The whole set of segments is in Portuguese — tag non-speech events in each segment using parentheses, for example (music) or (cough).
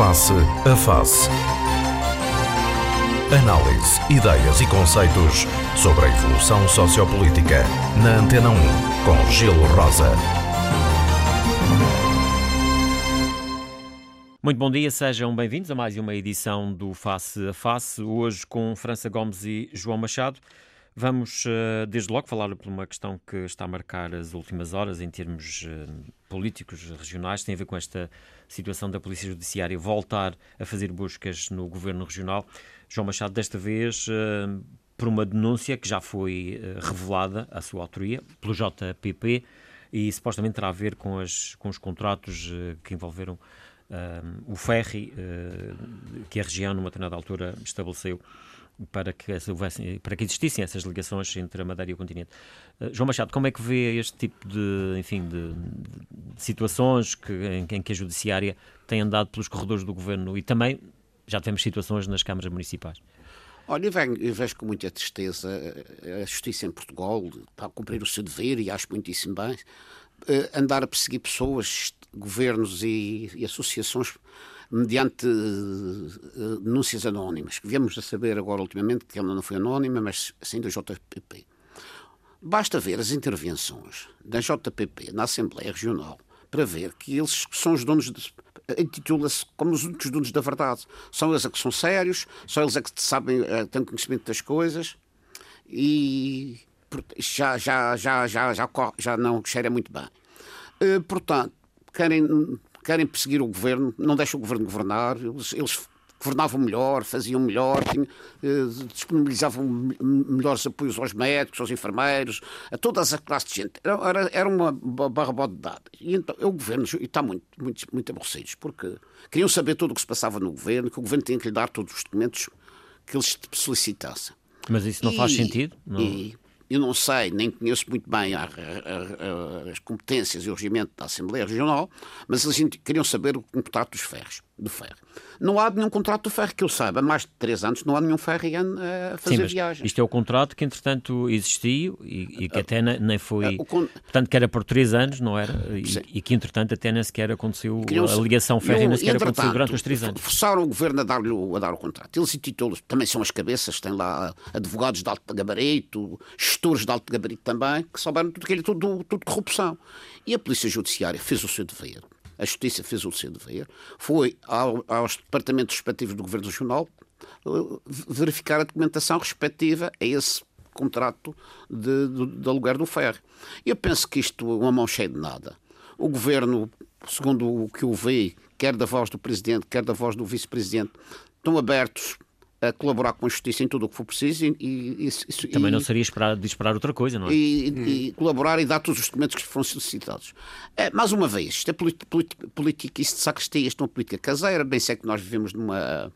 Face a Face. Análise, ideias e conceitos sobre a evolução sociopolítica. Na Antena 1, com Gelo Rosa. Muito bom dia, sejam bem-vindos a mais uma edição do Face a Face, hoje com França Gomes e João Machado. Vamos, eh, desde logo, falar por uma questão que está a marcar as últimas horas em termos eh, políticos regionais, tem a ver com esta situação da Polícia Judiciária voltar a fazer buscas no governo regional. João Machado, desta vez, eh, por uma denúncia que já foi revelada, a sua autoria, pelo JPP, e supostamente terá a ver com, as, com os contratos que envolveram o ferry que a região, numa determinada altura, estabeleceu para que, houvesse, para que existissem essas ligações entre a Madeira e o continente. Uh, João Machado, como é que vê este tipo de, enfim, de, de situações que, em, em, que a Judiciária tem andado pelos corredores do Governo e também já temos situações nas câmaras municipais? Olha, eu, vejo com muita tristeza a Justiça em Portugal, para cumprir o seu dever, e acho muitíssimo bem, uh, andar a perseguir pessoas, governos e, e associações mediante uh, denúncias anónimas, que viemos a saber agora ultimamente que ela não foi anónima, mas sim da JPP. Basta ver as intervenções da JPP na Assembleia Regional para ver que eles são os donos de, intitula-se como os únicos donos da verdade. São eles a que são sérios, são eles a que sabem, a, têm conhecimento das coisas e já, já, já, já, já, já não cheira muito bem. Uh, portanto, querem querem perseguir o governo, não deixam o governo governar, eles, eles governavam melhor, faziam melhor, tinham, eh, disponibilizavam melhores apoios aos médicos, aos enfermeiros, a todas as classes de gente. Era, era uma barra de dados. E então o governo está muito, muito, muito aborrecidos, porque queriam saber tudo o que se passava no governo, que o governo tinha que lhe dar todos os documentos que eles solicitassem. Mas isso não e, faz sentido? Não. E, eu não sei, nem conheço muito bem a, a, a, as competências e o regimento da Assembleia Regional, mas eles queriam saber o contrato dos ferros, do ferro. Não há nenhum contrato do ferro que eu saiba. Mais de três anos não há nenhum ferro a fazer Sim, viagem. Isto é o contrato que, entretanto, existiu e, e que até nem foi. Uh, con... Portanto, que era por três anos, não era? E, e, que, entretanto, até nem sequer aconteceu. A ligação férrea nem sequer aconteceu durante os três anos. Forçaram o governo a dar, a dar o contrato. Eles intitulam também são as cabeças, têm lá advogados de alto gabarito, gestores de alto gabarito também, que souberam tudo aquilo, tudo, tudo corrupção. E a Polícia Judiciária fez o seu dever a Justiça fez o seu dever, foi ao, aos departamentos respectivos do Governo Regional uh, verificar a documentação respectiva a esse contrato de, de, de aluguer do ferro. Eu penso que isto é uma mão cheia de nada. O Governo, segundo o que eu vi, quer da voz do Presidente, quer da voz do Vice-Presidente, estão abertos a colaborar com a justiça em tudo o que for preciso e, e, e também não seria esperar, de esperar outra coisa, não é? E, hum. e, colaborar e dar todos os documentos que foram solicitados. É, mais uma vez, isto é política, isto de sacristia, isto é uma política caseira, bem sei que nós vivemos numa,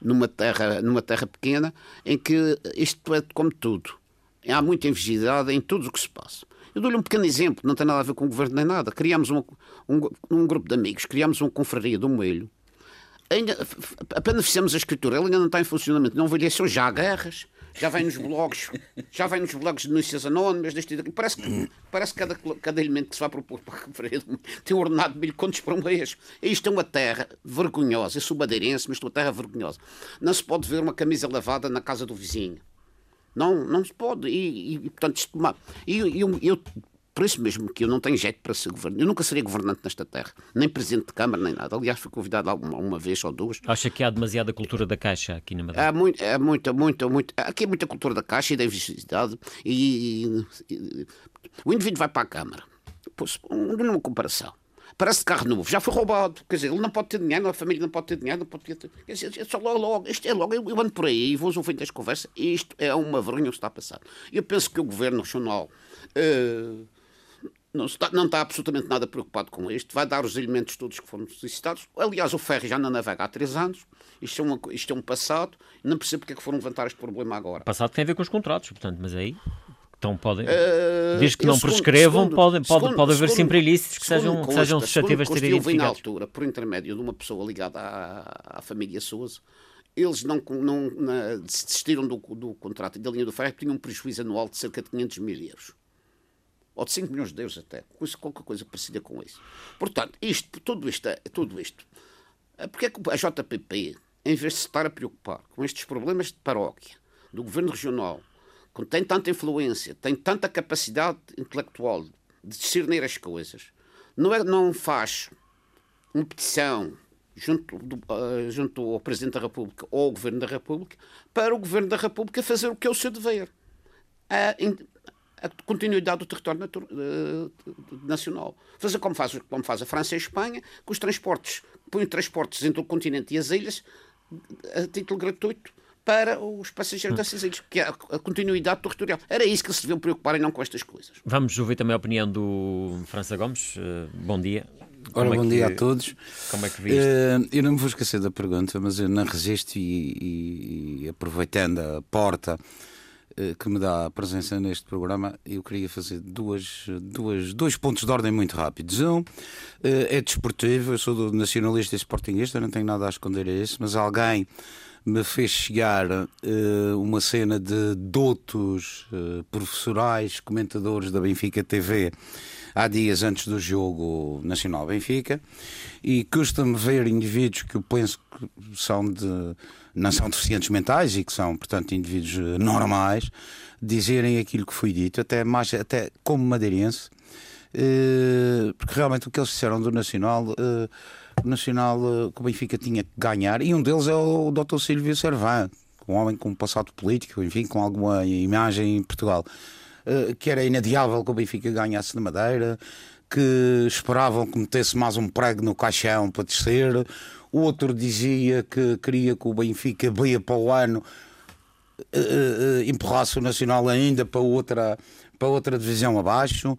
numa, terra, numa terra pequena em que isto é como tudo. Há muita invisibilidade em tudo o que se passa. Eu dou-lhe um pequeno exemplo, não tem nada a ver com o governo nem nada. Criámos um, um, um grupo de amigos, criámos uma confraria do Moelho, ainda, apenas fizemos a escritura, ela ainda não está em funcionamento, não envelheceu já há guerras, já vem nos blogs, já vem nos blogs de denúncias anónimas, deste, parece que, parece que cada, cada elemento que se vai propor para a (laughs) tem um ordenado de mil contos por um mês. Isto é uma terra vergonhosa, eu sou madeirense, mas é uma terra vergonhosa. Não se pode ver uma camisa lavada na casa do vizinho. Não, não se pode. E, e portanto, isto, e, eu, eu por isso mesmo que eu não tenho jeito para ser governante. Eu nunca seria governante nesta terra, nem presidente de Câmara, nem nada. Aliás, fui convidado uma, uma vez ou duas. Acha que há demasiada cultura da Caixa aqui na Madeira? Há muito, é muita, muita, muita. Aqui é muita cultura da Caixa e da visibilidade. E, e, e, o indivíduo vai para a Câmara. Pois, numa comparação parece carro novo, já foi roubado. Quer dizer, ele não pode ter dinheiro, a família não pode ter dinheiro, não pode ter. Quer dizer, é só logo, logo, isto é logo, eu, eu ando por aí e vou ouvindo as conversas e isto é uma vergonha o que está a passar. Eu penso que o governo regional. Uh, não está, não está absolutamente nada preocupado com isto, vai dar os elementos todos que foram solicitados. Aliás, o ferro já não navega há três anos, isto é, uma, isto é um passado, não percebo porque é que foram levantar este problema agora. Passado tem a ver com os contratos, portanto, mas aí. Então podem. Uh, Diz que não segundo, prescrevam, segundo, pode, pode, segundo, pode haver sempre ilícitos que sejam, que sejam suscetíveis de identificados. na altura, por intermédio de uma pessoa ligada à, à família Souza, eles não, não, não desistiram do, do contrato e da linha do ferro, tinham um prejuízo anual de cerca de 500 mil euros ou de 5 milhões de euros até, qualquer coisa parecida com isso. Portanto, isto, tudo isto, é, tudo isto Porque é que a JPP, em vez de se estar a preocupar com estes problemas de paróquia, do governo regional, que tem tanta influência, tem tanta capacidade intelectual de discernir as coisas, não, é, não faz uma petição junto, do, uh, junto ao Presidente da República ou ao Governo da República para o Governo da República fazer o que é o seu dever. A, a continuidade do território uh, nacional. Fazer como faz, como faz a França e a Espanha, com os transportes, põe transportes entre o continente e as ilhas a título gratuito para os passageiros hum. dessas ilhas, que é a continuidade territorial. Era isso que se deviam preocupar e não com estas coisas. Vamos ouvir também a opinião do França Gomes. Uh, bom dia. Ora, é bom que, dia a todos. Como é que viste? Uh, eu não me vou esquecer da pergunta, mas eu não resisto e, e, e aproveitando a porta que me dá a presença neste programa, eu queria fazer duas, duas, dois pontos de ordem muito rápidos. Um, uh, é desportivo, eu sou nacionalista e não tenho nada a esconder a isso, mas alguém me fez chegar uh, uma cena de doutos uh, professorais, comentadores da Benfica TV há dias antes do jogo Nacional Benfica e custa-me ver indivíduos que eu penso que são de não são deficientes mentais e que são, portanto, indivíduos eh, normais, dizerem aquilo que foi dito, até mais até como madeirense, porque realmente o que eles disseram do Nacional Nacional eh, que o Benfica tinha que ganhar, e um deles é o Dr. Silvio Servan, um homem com um passado político, enfim, com alguma imagem em Portugal, eh, que era inadiável que o Benfica ganhasse na Madeira, que esperavam que metesse mais um prego no caixão para descer. O outro dizia que queria que o Benfica (laughs) veia para o ano uh, empurrasse o Nacional ainda para outra, para outra divisão abaixo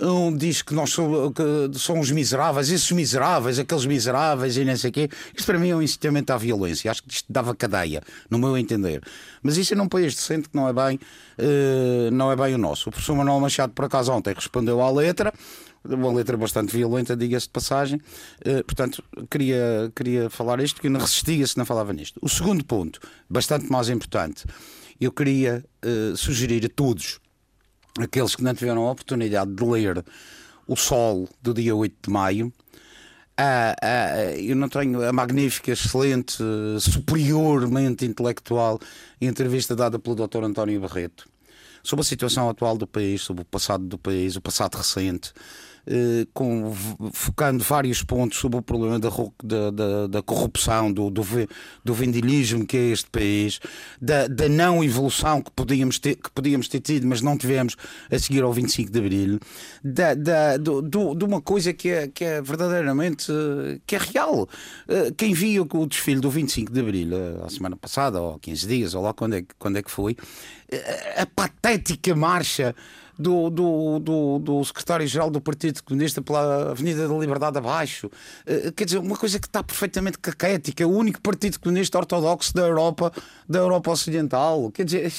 um diz que nós somos, que miseráveis, esses miseráveis, aqueles miseráveis e não sei o quê. Isto para mim é um incitamento à violência. Acho que isto dava cadeia, no meu entender. Mas isso é num país decente que não é bem, uh, não é bem o nosso. O professor Manuel Machado, por acaso, ontem respondeu à letra. Uma letra bastante violenta, diga-se de passagem. Uh, portanto, queria, queria falar isto, porque não resistia se não falava nisto. O segundo ponto, bastante mais importante, eu queria uh, sugerir a todos aqueles que não tiveram a oportunidade de ler O Sol do dia 8 de maio. Eu não tenho a magnífica, excelente, superiormente intelectual entrevista dada pelo Dr. António Barreto sobre a situação atual do país, sobre o passado do país, o passado recente, eh, com, focando vários pontos sobre o problema da, da, da corrupção, do, do, do vendilismo que é este país, da, da não evolução que podíamos, ter, que podíamos ter tido, mas não tivemos a seguir ao 25 de Abril, da, da, do, do, de uma coisa que é, que é verdadeiramente que é real. Eh, quem viu o desfile do 25 de Abril, eh, a semana passada, ou 15 dias, ou lá quando é, quando é que foi, a patética marcha do, do, do, do secretário-geral do Partido Comunista pela Avenida da Liberdade abaixo. Uh, quer dizer, uma coisa que está perfeitamente caquética. É o único Partido Comunista ortodoxo da Europa, da Europa Ocidental. Quer dizer,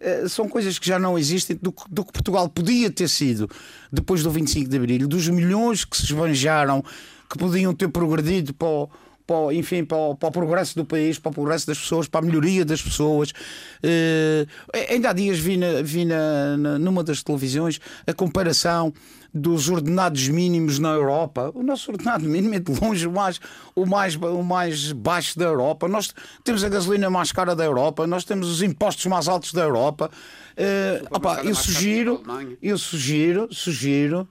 uh, são coisas que já não existem do, do que Portugal podia ter sido depois do 25 de Abril, dos milhões que se esbanjaram, que podiam ter progredido para o para, enfim, para o, para o, progresso do país, para o progresso das pessoas, para a melhoria das pessoas. Uh, ainda há dias vi, na, vi na, na, numa das televisões a comparação dos ordenados mínimos na Europa. O nosso ordenado mínimo é de longe o mais, o mais, o mais baixo da Europa. Nós temos a gasolina mais cara da Europa, nós temos os impostos mais altos da Europa. Uh, opa, eu sugiro, eu sugiro, sugiro,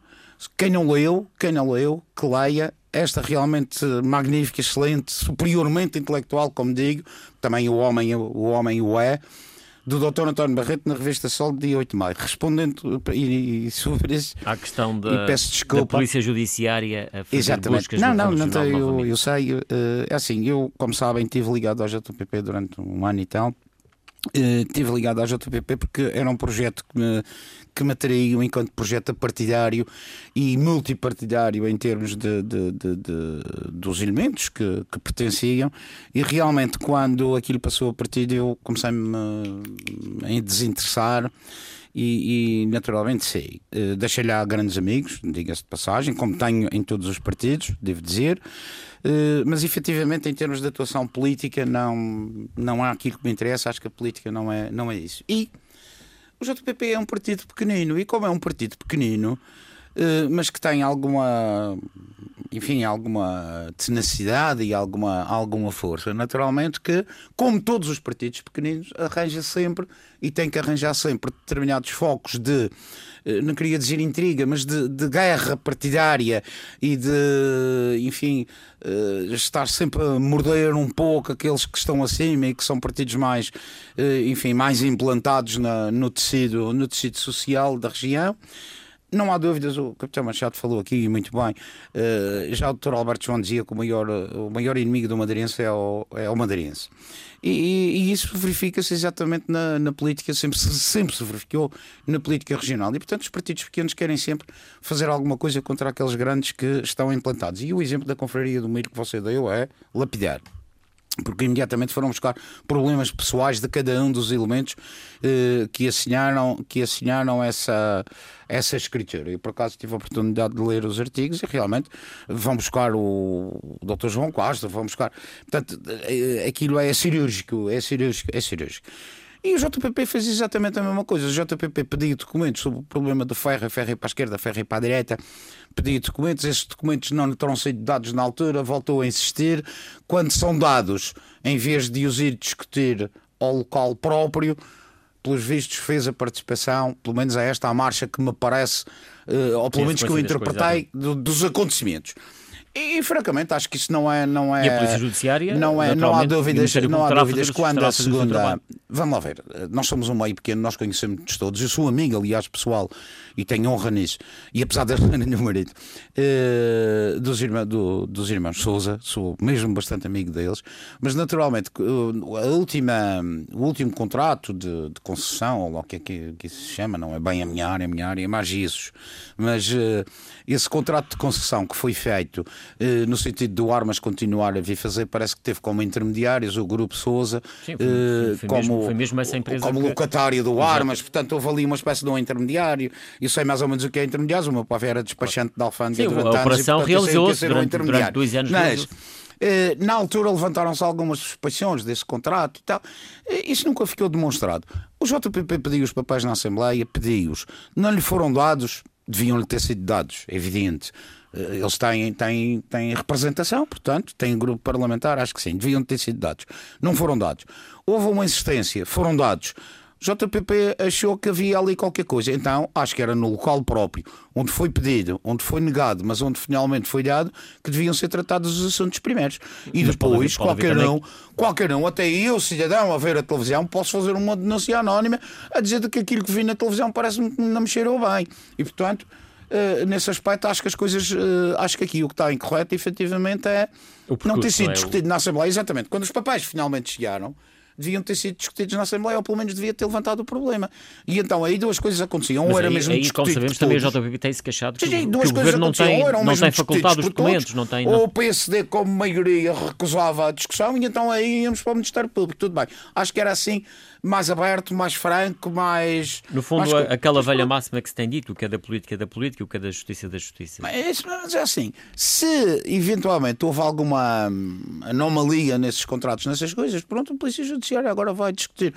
quem não leu, quem não leu, que leia esta realmente magnífica, excelente, superiormente intelectual, como digo, também o homem, o homem o é, do Dr. António Barreto na revista Sol, dia 8 de maio. Respondendo e, e sobre isso. À questão da, da Polícia Judiciária a fazer Exatamente. buscas não, não, não, não eu, eu, sei. Eh, é assim, eu, como sabem, estive ligado ao JPP durante um ano e tal. Uh, estive ligado à JPP porque era um projeto que me, que me atraiu enquanto projeto partidário e multipartidário em termos de, de, de, de dos elementos que, que, pertenciam e realmente quando aquilo passou a partido eu comecei-me a desinteressar e, e, naturalmente sei. Uh, deixei lá grandes amigos, diga-se de passagem, como tenho em todos os partidos, devo dizer. Eh, mas efetivamente, em termos de atuação política, não, não há aquilo que me interessa. Acho que a política não é, não é isso. E o JPP é um partido pequenino, e como é um partido pequenino, uh, mas que tem alguma enfim, alguma tenacidade e alguma, alguma força. Naturalmente que, como todos os partidos pequeninos, arranja sempre e tem que arranjar sempre determinados focos de, eh, não queria dizer intriga, mas de, de guerra partidária e de, enfim, uh, estar sempre a morder um pouco aqueles que estão acima e que são partidos mais, uh, enfim, mais implantados na, no, tecido, no tecido social da região. Não há dúvidas, o Capitão Machado falou aqui muito bem. Uh, já o Dr. Alberto João dizia que o maior, o maior inimigo do madeirense é o, é o madeirense. E, e, e isso verifica-se exatamente na, na, política, sempre, (laughs) sempre se verificou na política regional. E, portanto, os partidos pequenos querem sempre fazer alguma coisa contra aqueles grandes que estão implantados. E o exemplo da Confraria do Meio que você deu é lapidar porque imediatamente foram buscar problemas pessoais de cada um dos elementos eh, que assinaram, que assinaram essa, essa escritura. Eu, por acaso, tive a oportunidade de ler os artigos e realmente vão buscar o, o Dr. João Costa, vão buscar. Portanto, eh, aquilo é cirúrgico, é cirúrgico, é cirúrgico. E o JPP fez exatamente a mesma coisa. O JPP pediu documentos sobre o problema do ferro, ferro para a esquerda, ferro para a direita, pediu documentos, esses documentos não terão sido dados na altura, voltou a insistir. Quando são dados, em vez de os ir discutir ao local próprio, pelos vistos fez a participação, pelo menos a esta a marcha que me parece, uh, ou pelo menos que eu interpretei, dos acontecimentos. E, francamente acho que isso não é não é e a polícia judiciária não é não há dúvidas não há dúvidas quando a segunda vamos lá ver. Nós somos um meio pequeno nós conhecemos todos. Eu sou amigo aliás pessoal e tenho honra nisso. E apesar de ser meu marido uh, dos irmãos do, dos irmãos Souza sou mesmo bastante amigo deles. Mas naturalmente a última o último contrato de, de concessão ou o que é que, que se chama não é bem a minha área a minha área é mais isso mas uh, esse contrato de concessão que foi feito eh, no sentido do Armas continuar a vir fazer, parece que teve como intermediários o Grupo Souza, Sim, foi, foi, foi como, mesmo, foi mesmo essa empresa como que... locatário do Armas, portanto houve ali uma espécie de um intermediário. Eu sei mais ou menos o que é intermediário, o meu pai era despachante de alfândega Sim, durante a operação realizou-se durante, um durante dois anos. Mas, eh, na altura levantaram-se algumas suspeições desse contrato e tal. Eh, isso nunca ficou demonstrado. O JPP pediu os papéis na Assembleia, pediu-os. Não lhe foram dados, deviam-lhe ter sido dados, é evidente. Eh, eles têm, têm, têm representação, portanto, têm grupo parlamentar, acho que sim, deviam ter sido dados. Não foram dados. Houve uma insistência, foram dados. JPP achou que havia ali qualquer coisa, então acho que era no local próprio, onde foi pedido, onde foi negado, mas onde finalmente foi dado, que deviam ser tratados os assuntos primeiros. E mas depois, pode, pode qualquer um, qualquer um, até eu, cidadão, a ver a televisão, posso fazer uma denúncia anónima a dizer que aquilo que vi na televisão parece-me que não me cheirou bem. E portanto uh, nesse aspecto, acho que as coisas, uh, acho que aqui o que está incorreto, efetivamente, é não ter sido é discutido na Assembleia. Exatamente. Quando os papéis finalmente chegaram, deviam ter sido discutidos na Assembleia, ou pelo menos devia ter levantado o problema. E então aí duas coisas aconteciam. Ou era aí, mesmo aí, discutido. Como sabemos, também o JPP tem-se queixado que, sim, duas que o governo não tem, não tem facultado os documentos. Não tem, não... Ou o PSD, como maioria, recusava a discussão, e então aí íamos para o Ministério Público. Tudo bem. Acho que era assim mais aberto, mais franco, mais. No fundo, mais... aquela velha máxima que se tem dito, o que é da política é da política, o que é da justiça é da justiça. Mas, mas é assim, se eventualmente houve alguma anomalia nesses contratos, nessas coisas, pronto, a Polícia Judiciária agora vai discutir.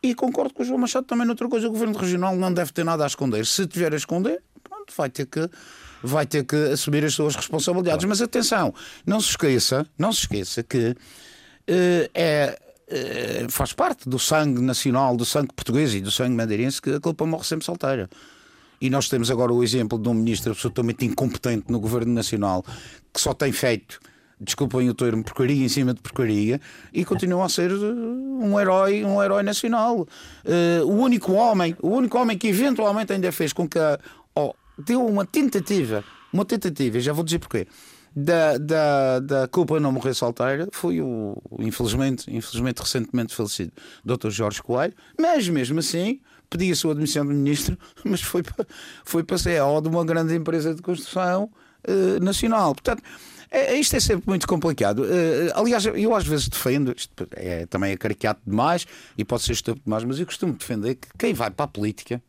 E concordo com o João Machado também noutra coisa, o Governo Regional não deve ter nada a esconder. Se tiver a esconder, pronto, vai ter que vai ter que assumir as suas responsabilidades. Mas atenção, não se esqueça, não se esqueça que uh, é faz parte do sangue nacional, do sangue português e do sangue madeirense que a culpa morre sempre solteira. E nós temos agora o exemplo de um ministro absolutamente incompetente no governo nacional que só tem feito, desculpem o termo, porcaria em cima de porcaria e continua a ser eh, um herói, um herói nacional. Uh, o único homem, o único homem que eventualmente ainda fez com que oh, deu uma tentativa, uma tentativa, já vou dizer porquê da, da, da culpa não morrer solteira foi o, infelizmente, infelizmente recentemente falecido Dr. Jorge Coelho, mas mesmo assim pedi a sua admissão de ministro, (laughs) mas foi foi para CEO de uma grande empresa de construção uh, nacional. Portanto, é, isto é sempre muito complicado. Uh, aliás, eu às vezes defendo, isto é também é caricato demais e pode ser estúpido demais, mas eu costumo defender que quem vai para a política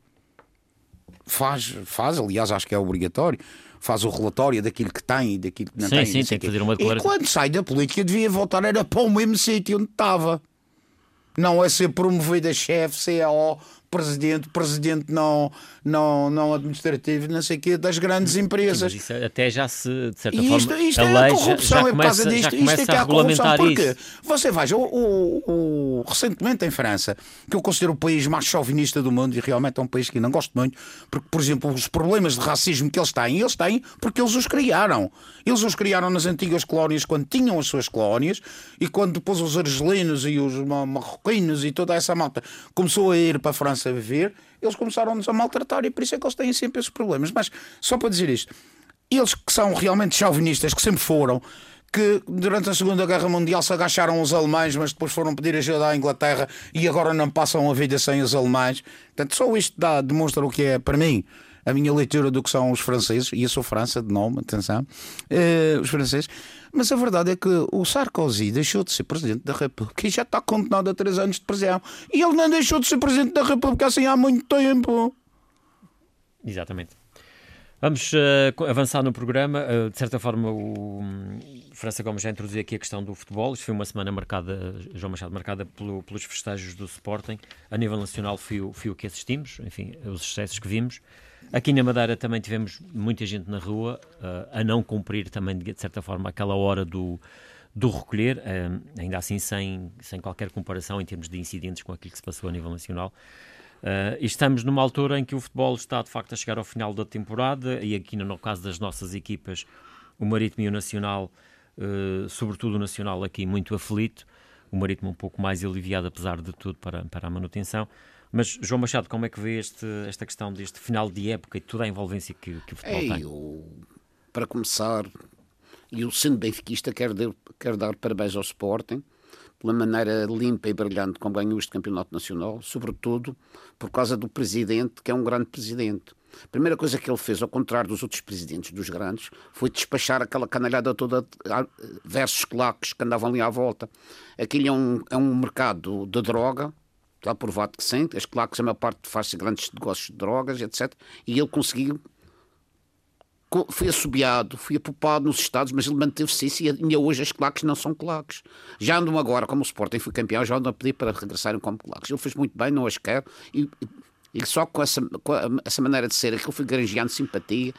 faz, faz aliás, acho que é obrigatório faz o relatório daquilo que tem e daquilo que não sim, tem. Sim, sim, tem que fazer uma declaração. E quando sai da política devia voltar era para o mesmo sítio onde estava. Não é ser promovido a chefe, CAO, presidente, presidente não, não, não administrativo, não sei o quê, das grandes empresas. Sim, isso até já se, de certa e isto, forma, isto é a corrupção, é por causa disto. Isto é que é a corrupção, porque você veja, o, o, o, recentemente em França, que eu considero o país mais chauvinista do mundo, e realmente é um país que não gosto muito, porque, por exemplo, os problemas de racismo que eles têm, eles têm porque eles os criaram. Eles os criaram nas antigas colónias, quando tinham as suas colónias, e quando depois os argelinos e os marroquinos e toda essa malta começou a ir para a França a viver, eles começaram-nos a maltratar e por isso é que eles têm sempre esses problemas. Mas, só para dizer isto, eles que são realmente chauvinistas, que sempre foram, que durante a Segunda Guerra Mundial se agacharam os alemães, mas depois foram pedir ajuda à Inglaterra e agora não passam a vida sem os alemães. Portanto, só isto dá, demonstra o que é, para mim, a minha leitura do que são os franceses, e eu sou França de nome, atenção, uh, os franceses. Mas a verdade é que o Sarkozy deixou de ser Presidente da República e já está condenado a três anos de prisão. E ele não deixou de ser Presidente da República assim há muito tempo. Exatamente. Vamos uh, avançar no programa. Uh, de certa forma, o um, França Gomes já introduziu aqui a questão do futebol. Isto foi uma semana marcada, João Machado, marcada pelo, pelos festejos do Sporting. A nível nacional foi, foi o que assistimos, enfim, os excessos que vimos. Aqui na Madeira também tivemos muita gente na rua uh, a não cumprir também, de certa forma, aquela hora do, do recolher, uh, ainda assim sem, sem qualquer comparação em termos de incidentes com aquilo que se passou a nível nacional. Uh, estamos numa altura em que o futebol está de facto a chegar ao final da temporada e aqui no caso das nossas equipas, o Marítimo e o Nacional, sobretudo o Nacional aqui muito aflito, o Marítimo um pouco mais aliviado apesar de tudo para, para a manutenção. Mas, João Machado, como é que vê este, esta questão deste final de época e toda a envolvência que, que o futebol Ei, tem? Eu, para começar, e o sendo benfiquista, quero, de, quero dar parabéns ao Sporting pela maneira limpa e brilhante como ganhou este campeonato nacional, sobretudo por causa do presidente, que é um grande presidente. A primeira coisa que ele fez, ao contrário dos outros presidentes dos grandes, foi despachar aquela canalhada toda versus claques que andavam ali à volta. Aquilo é um, é um mercado de droga, está provado que sim, as claques a maior parte faz grandes negócios de drogas, etc. E ele conseguiu, foi assobiado, foi apupado nos Estados, mas ele manteve-se isso e ainda hoje as claques não são claques. Já andam agora, como o Sporting foi campeão, já andam a pedir para regressarem como claques. Ele fez muito bem, não as quer, e, e só com essa, com essa maneira de ser, aquilo foi granjeando simpatia,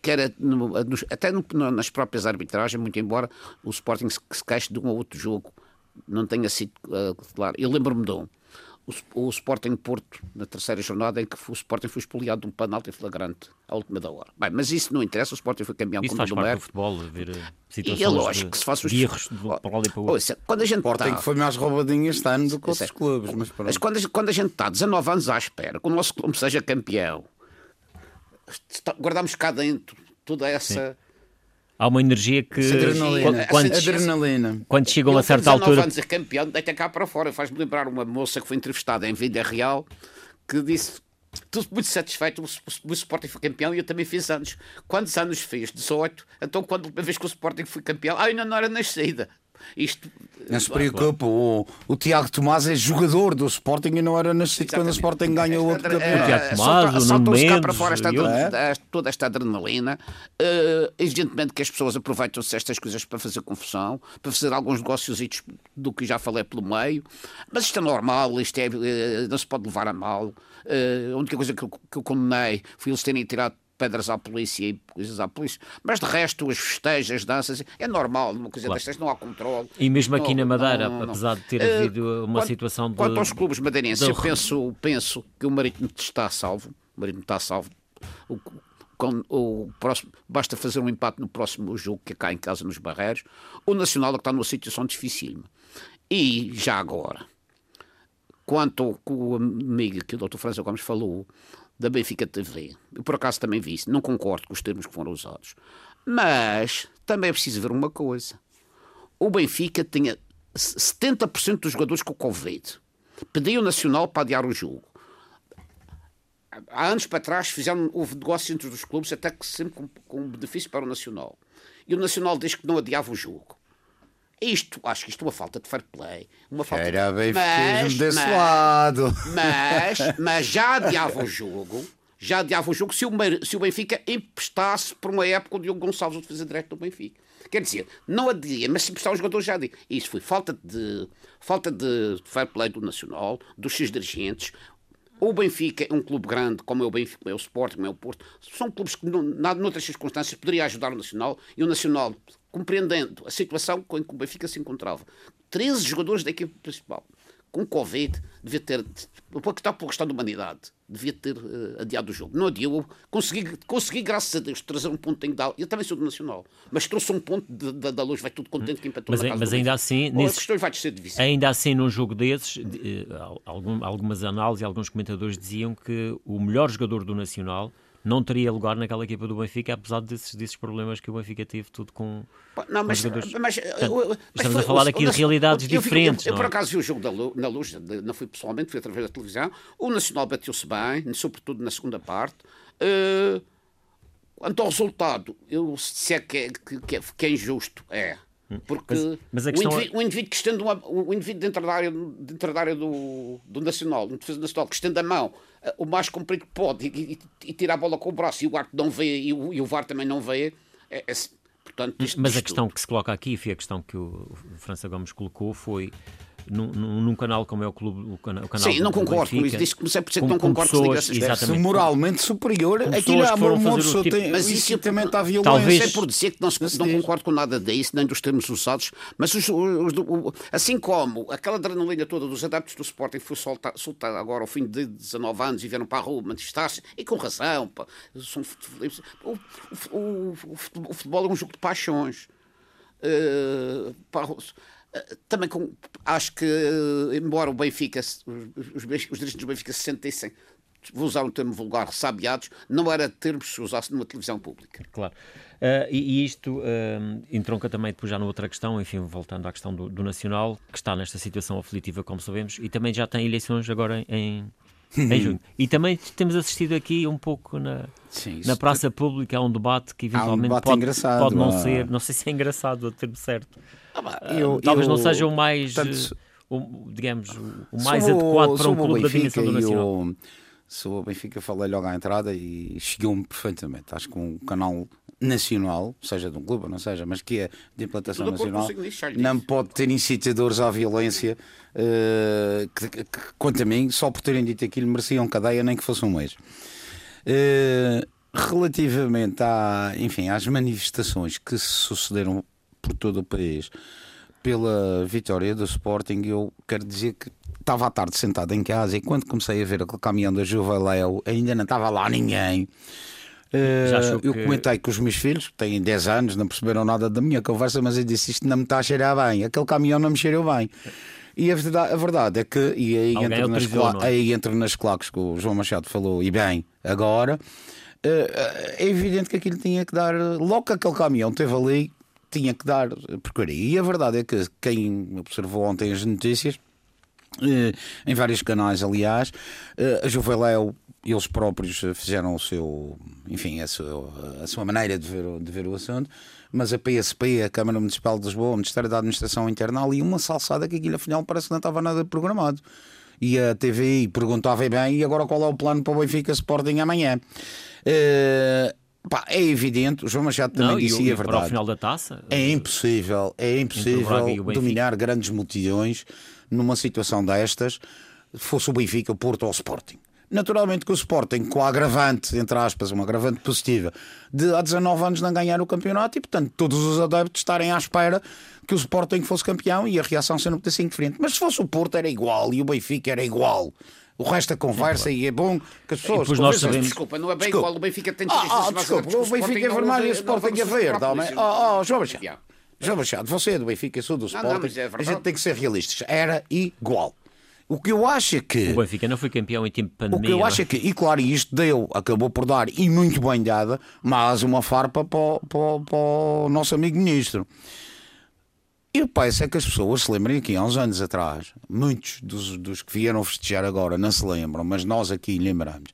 que era no, até no, nas próprias arbitragens, muito embora o Sporting se, se queixe de um ou outro jogo, não tenha sido uh, claro. Eu lembro-me de um o, o Sporting Porto, na terceira jornada, em que o Sporting foi expoliado de um penalti flagrante à última da hora. Bem, mas isso não interessa, o Sporting foi campeão isso com faz o parte do futebol, ver situações e é lógico que se faz os erros do para ali para o outro. quando a gente Sporting tá... foi mais roubadinho este ano do que outros clubes. Mas, mas quando, a, quando a gente está 19 anos à espera que o nosso clube seja campeão, guardamos cá dentro toda essa... Sim há uma energia que adrenalina, quando, adrenalina. quando chegam a certa altura anos é campeão deita cá para fora faz-me lembrar uma moça que foi entrevistada em vida real que disse Estou muito satisfeito, o, Sporting foi campeão e eu também fiz anos. Quantos anos fez? 18? Então, quando a vez que o Sporting foi campeão, ah, ainda não era nascida. Isto, não se preocupe, o, o Tiago Tomás é jogador do Sporting e não era nascido quando o Sporting ganha o outro campeonato. O Tiago Tomás, o Nuno Mendes, para fora esta, é? toda esta adrenalina. Uh, evidentemente que as pessoas aproveitam-se estas coisas para fazer confusão, para fazer alguns negócios do que já falei pelo meio, mas isto é normal, isto é, uh, não se pode levar a mal. Uh, a única coisa que eu, que eu condenei foi eles terem tirado pedras à polícia e coisas à polícia. Mas de resto, as festejos, as danças, é normal, numa coisa claro. destas não há controle. E mesmo aqui não, na Madeira, não, não, apesar de ter havido uma quanto, situação de. Quanto aos clubes madeirenses, de... eu penso, penso que o Marítimo está salvo. O Marítimo está salvo. O, com, o próximo, basta fazer um empate no próximo jogo que é cá em casa nos Barreiros. O Nacional está numa situação dificílima. E já agora, quanto ao que o amigo que o Dr. França Gomes falou, da Benfica TV. Eu por acaso também vi isso, não concordo com os termos que foram usados. Mas também é preciso ver uma coisa. O Benfica tinha 70% dos jogadores com Covid. Pediu o Nacional para adiar o jogo. Há anos para trás fizeram, houve negócios entre os clubes, até que sempre com, com benefício para o Nacional. E o Nacional diz que não adiava o jogo. Isto, acho que isto é uma falta de fair play. Uma falta Era bem mas, desse mas, lado. Mas, (laughs) mas já adiava o jogo. Já adiava o jogo se o, se o Benfica emprestasse por uma época o Diogo Gonçalves, o defesa direto do Benfica. Quer dizer, não adia, mas se emprestar o jogador já adia. Isso foi falta de, falta de fair play do Nacional, dos seus dirigentes. o Benfica é um clube grande, como é o Benfica, como é o Sport, como é o Porto, são clubes que, não, noutras circunstâncias, poderia ajudar o Nacional e o Nacional, compreendendo a situação em que o Benfica se encontrava. 13 jogadores da equipe principal com Covid, devia ter, por está por questão da humanidade, devia ter uh, adiado o jogo. Não adiou. Consegui, consegui, graças a Deus, trazer um ponto em Dal. Eu também sou do Nacional, mas trouxe um ponto da luz, vai tudo contente que empatou mas, na mas ainda assim, nesse, vai ser ainda assim, num jogo desses, uh, algum, algumas análises e alguns comentadores diziam que o melhor jogador do Nacional não teria lugar naquela equipa do Benfica, apesar desses, desses problemas que o Benfica teve tudo com. Não, mas, mas, mas estamos a falar aqui de realidades eu, diferentes. Eu, eu, eu, por é? acaso vi o jogo da, na luz, não fui pessoalmente, fui através da televisão. O Nacional bateu-se bem, sobretudo na segunda parte. Uh, quanto ao resultado, eu se é que é, que, é, que é injusto, é. Porque mas, mas o, indivíduo, é... o, indivíduo, que estende uma, o indivíduo dentro da área, dentro da área do, do Nacional, do defesa nacional, que estende a mão eh, o mais comprido que pode e, e, e tira a bola com o braço e o árbitro não vê e o, e o VAR também não vê, é, é, portanto, isto, Mas isto a questão que se coloca aqui, foi a questão que o França Gomes colocou, foi num, num, canal como é o clube, o canal, o canal Sim, não concordo com isso. Disse que comecei por dizer que não concordo com isso. Se moralmente superior, aquilo é uma pessoa tipo, tem mas isso também está violência. Talvez... É por dizer que não, não concordo com nada disso, nem dos termos usados, mas os, os, os, assim como aquela adrenalina toda dos adeptos do Sporting foi soltada soltar agora ao fim de 19 anos e vieram para a rua manifestar-se, e com razão, pá, são, o, o, o, futebol é um jogo de paixões. Uh, pá, também com, acho que, embora o Benfica, os, os, dirigentes do Benfica se sentissem, vou usar um termo vulgar, ressabiados, não era termos que usasse numa televisão pública. Claro. Uh, e, e, isto uh, entronca também depois já noutra questão, enfim, voltando à questão do, do, Nacional, que está nesta situação aflitiva, como sabemos, e também já tem eleições agora em, (laughs) em junho. E também temos assistido aqui um pouco na, Sim, na praça pública a um debate que eventualmente um debate pode, pode não ser, não sei se é engraçado o termo certo, ah, eu, talvez eu, não seja o mais, tanto, o, digamos, o mais adequado para um clube da dimensão do Nacional. Eu, sou o Benfica, falei logo à entrada e chegou-me perfeitamente. Acho que um canal nacional, seja de um clube ou não seja, mas que é de implantação nacional, não pode ter incitadores à violência uh, que, que, que, quanto a mim, só por terem dito aquilo mereciam cadeia, nem que fosse um mês. Uh, relativamente à, enfim, às manifestações que se sucederam por todo o país pela vitória do Sporting, eu quero dizer que estava à tarde sentado em casa e quando comecei a ver aquele caminhão da Juveléu ainda não estava lá ninguém. Uh, eu que... comentei com os meus filhos, que têm 10 anos, não perceberam nada da minha conversa, mas eu disse: Isto não me está a cheirar bem, aquele caminhão não me cheirou bem. E a verdade, a verdade é que, e aí entro, nas cla- aí entro nas claques que o João Machado falou, e bem, agora, uh, é evidente que aquilo tinha que dar. Logo que aquele caminhão esteve ali, tinha que dar porcaria. E a verdade é que quem observou ontem as notícias, em vários canais, aliás, a Juveléu, eles próprios fizeram o seu, enfim, a sua, a sua maneira de ver, de ver o assunto, mas a PSP, a Câmara Municipal de Lisboa, o Ministério da Administração Interna, ali uma salsada que aquilo afinal parece que não estava nada programado. E a TVI perguntava bem, e agora qual é o plano para o Benfica Sporting amanhã? Uh, Pá, é evidente, o João Machado também não, disse e, a verdade. Para o final da taça? É impossível, é impossível dominar grandes multidões numa situação destas, fosse o Benfica, o Porto ou o Sporting. Naturalmente que o Sporting, com a agravante, entre aspas, uma agravante positiva, de há 19 anos não ganhar o campeonato e, portanto, todos os adeptos estarem à espera que o Sporting fosse campeão e a reação sendo muito assim diferente. Mas se fosse o Porto era igual e o Benfica era igual. O resto da conversa e é bom que as pessoas. Pois nós sabemos... Desculpa, não é bem desculpa. igual. O Benfica tem ah, ah, desculpa, o Benfica é vermelho e o Sporting é verde. Oh, oh, João Machado. João Machado, você é do Benfica, eu sou do Sporting. Não, não, é a gente tem que ser realistas. Era igual. O que eu acho é que. O Benfica não foi campeão em tempo de pandemia. O que eu acho é? que, e claro, isto deu, acabou por dar, e muito bem dada, mais uma farpa para, para, para o nosso amigo ministro. Eu penso é que as pessoas se lembrem aqui há uns anos atrás, muitos dos, dos que vieram festejar agora não se lembram, mas nós aqui lembramos,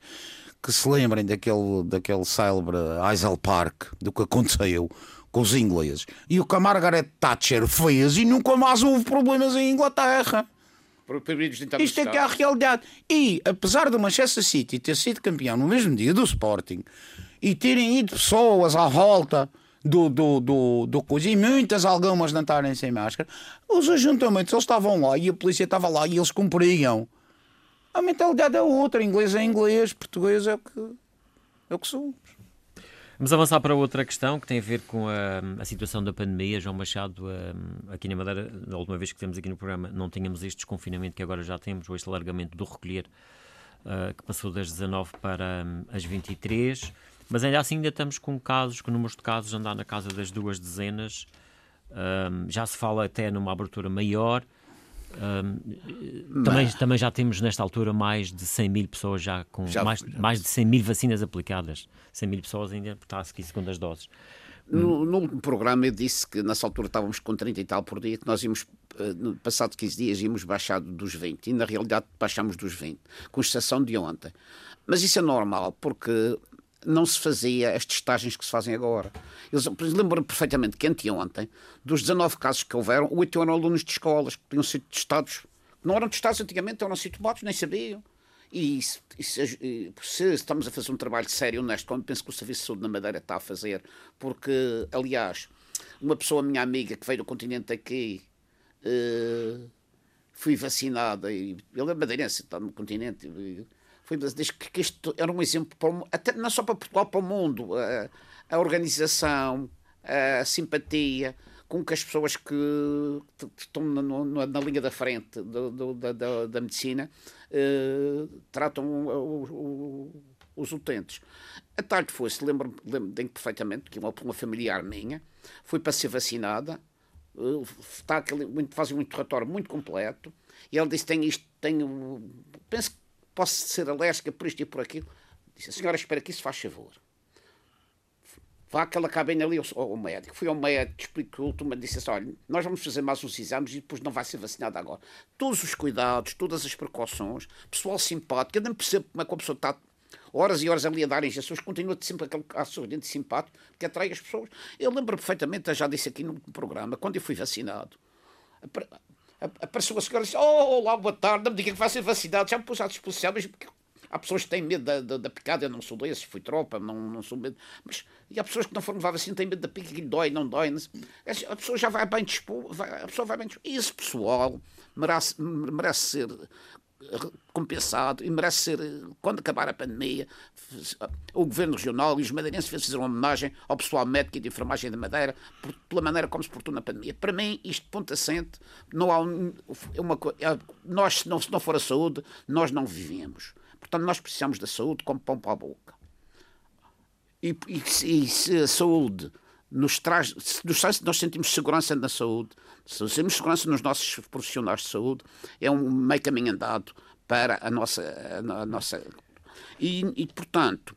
que se lembrem daquele, daquele célebre Eisel Park, do que aconteceu com os ingleses, e o que a Margaret Thatcher fez e nunca mais houve problemas em Inglaterra. Isto é que é a realidade. E, apesar do Manchester City ter sido campeão no mesmo dia do Sporting e terem ido pessoas à volta do, do, do, do coisa e muitas algumas não estarem sem máscara, os ajuntamentos eles estavam lá e a polícia estava lá e eles cumpriam. A mentalidade é outra, inglês é inglês, português é o que, é o que somos. Vamos avançar para outra questão que tem a ver com a, a situação da pandemia. João Machado, aqui na Madeira, da última vez que temos aqui no programa, não tínhamos este desconfinamento que agora já temos, ou este alargamento do recolher, uh, que passou das 19 para um, as 23. Mas ainda assim ainda estamos com casos, com números de casos andar na casa das duas dezenas. Um, já se fala até numa abertura maior. Um, também, também já temos nesta altura mais de 100 mil pessoas já com já, mais, já. mais de 100 mil vacinas aplicadas. 100 mil pessoas ainda está-se aqui segundas doses. No, no último programa eu disse que nessa altura estávamos com 30 e tal por dia, que nós íamos, eh, no passado 15 dias, íamos baixar dos 20 e na realidade baixamos dos 20, com exceção de ontem. Mas isso é normal, porque não se fazia as testagens que se fazem agora. Eu lembro perfeitamente que anteontem, dos 19 casos que houveram, 8 eram alunos de escolas que tinham sido testados, não eram testados antigamente, eram sintomáticos, nem sabiam. E, e se, se, estamos a fazer um trabalho sério, honesto, como penso que o Serviço de Saúde na Madeira está a fazer, porque, aliás, uma pessoa, minha amiga, que veio do continente aqui, uh, fui vacinada, e ele é madeirense, está no continente, foi desde que isto era um exemplo para, até não só para Portugal, para o mundo. A, a organização, a simpatia com que as pessoas que estão na, na, na linha da frente do, do, da, da, da, medicina eh, tratam o, o, os utentes. A tarde foi-se, lembro-me lembro perfeitamente que uma, uma familiar minha foi para ser vacinada, uh, está aquele, muito, faz um interrogatório muito completo, e ela disse: tem isto, tenho. Penso que posso ser alérgica por isto e por aquilo. Disse, a senhora espera que isso faz favor. Vá aquela cabine ali ao, ao médico. Fui ao médico, explicou, me disse assim, olha, nós vamos fazer mais uns exames e depois não vai ser vacinado agora. Todos os cuidados, todas as precauções, pessoal simpático, eu não percebo como é que a pessoa está horas e horas ali a dar injeções, continua sempre aquele sorridente simpático que atrai as pessoas. Eu lembro perfeitamente, já disse aqui no programa, quando eu fui vacinado, apareceu a senhora e disse: Oh, olá, boa tarde, me diga que vai ser vacinado, já me pus à disposição, mas há pessoas que têm medo da, da, da, picada, eu não sou desses, fui tropa, não, não sou medo. Mas e há pessoas que não foram levar vacina, têm medo da pica, que dói, não dói. Não a pessoa já vai bem disposta, a pessoa vai bem disposta. E esse pessoal merece, merece ser compensado e merece ser, quando acabar a pandemia, o Governo Regional e os madeirenses fizeram uma homenagem ao pessoal médico e de enfermagem da Madeira por, pela maneira como se portou na pandemia. Para mim, isto ponto assente, não há é uma, é, nós, se não, se não for a saúde, nós não vivemos. Portanto, nós precisamos da saúde como pão para a boca. E, e, e se a saúde nos traz, se nós sentimos segurança na saúde, se temos segurança nos nossos profissionais de saúde, é um meio caminho andado para a nossa. A nossa e, e portanto,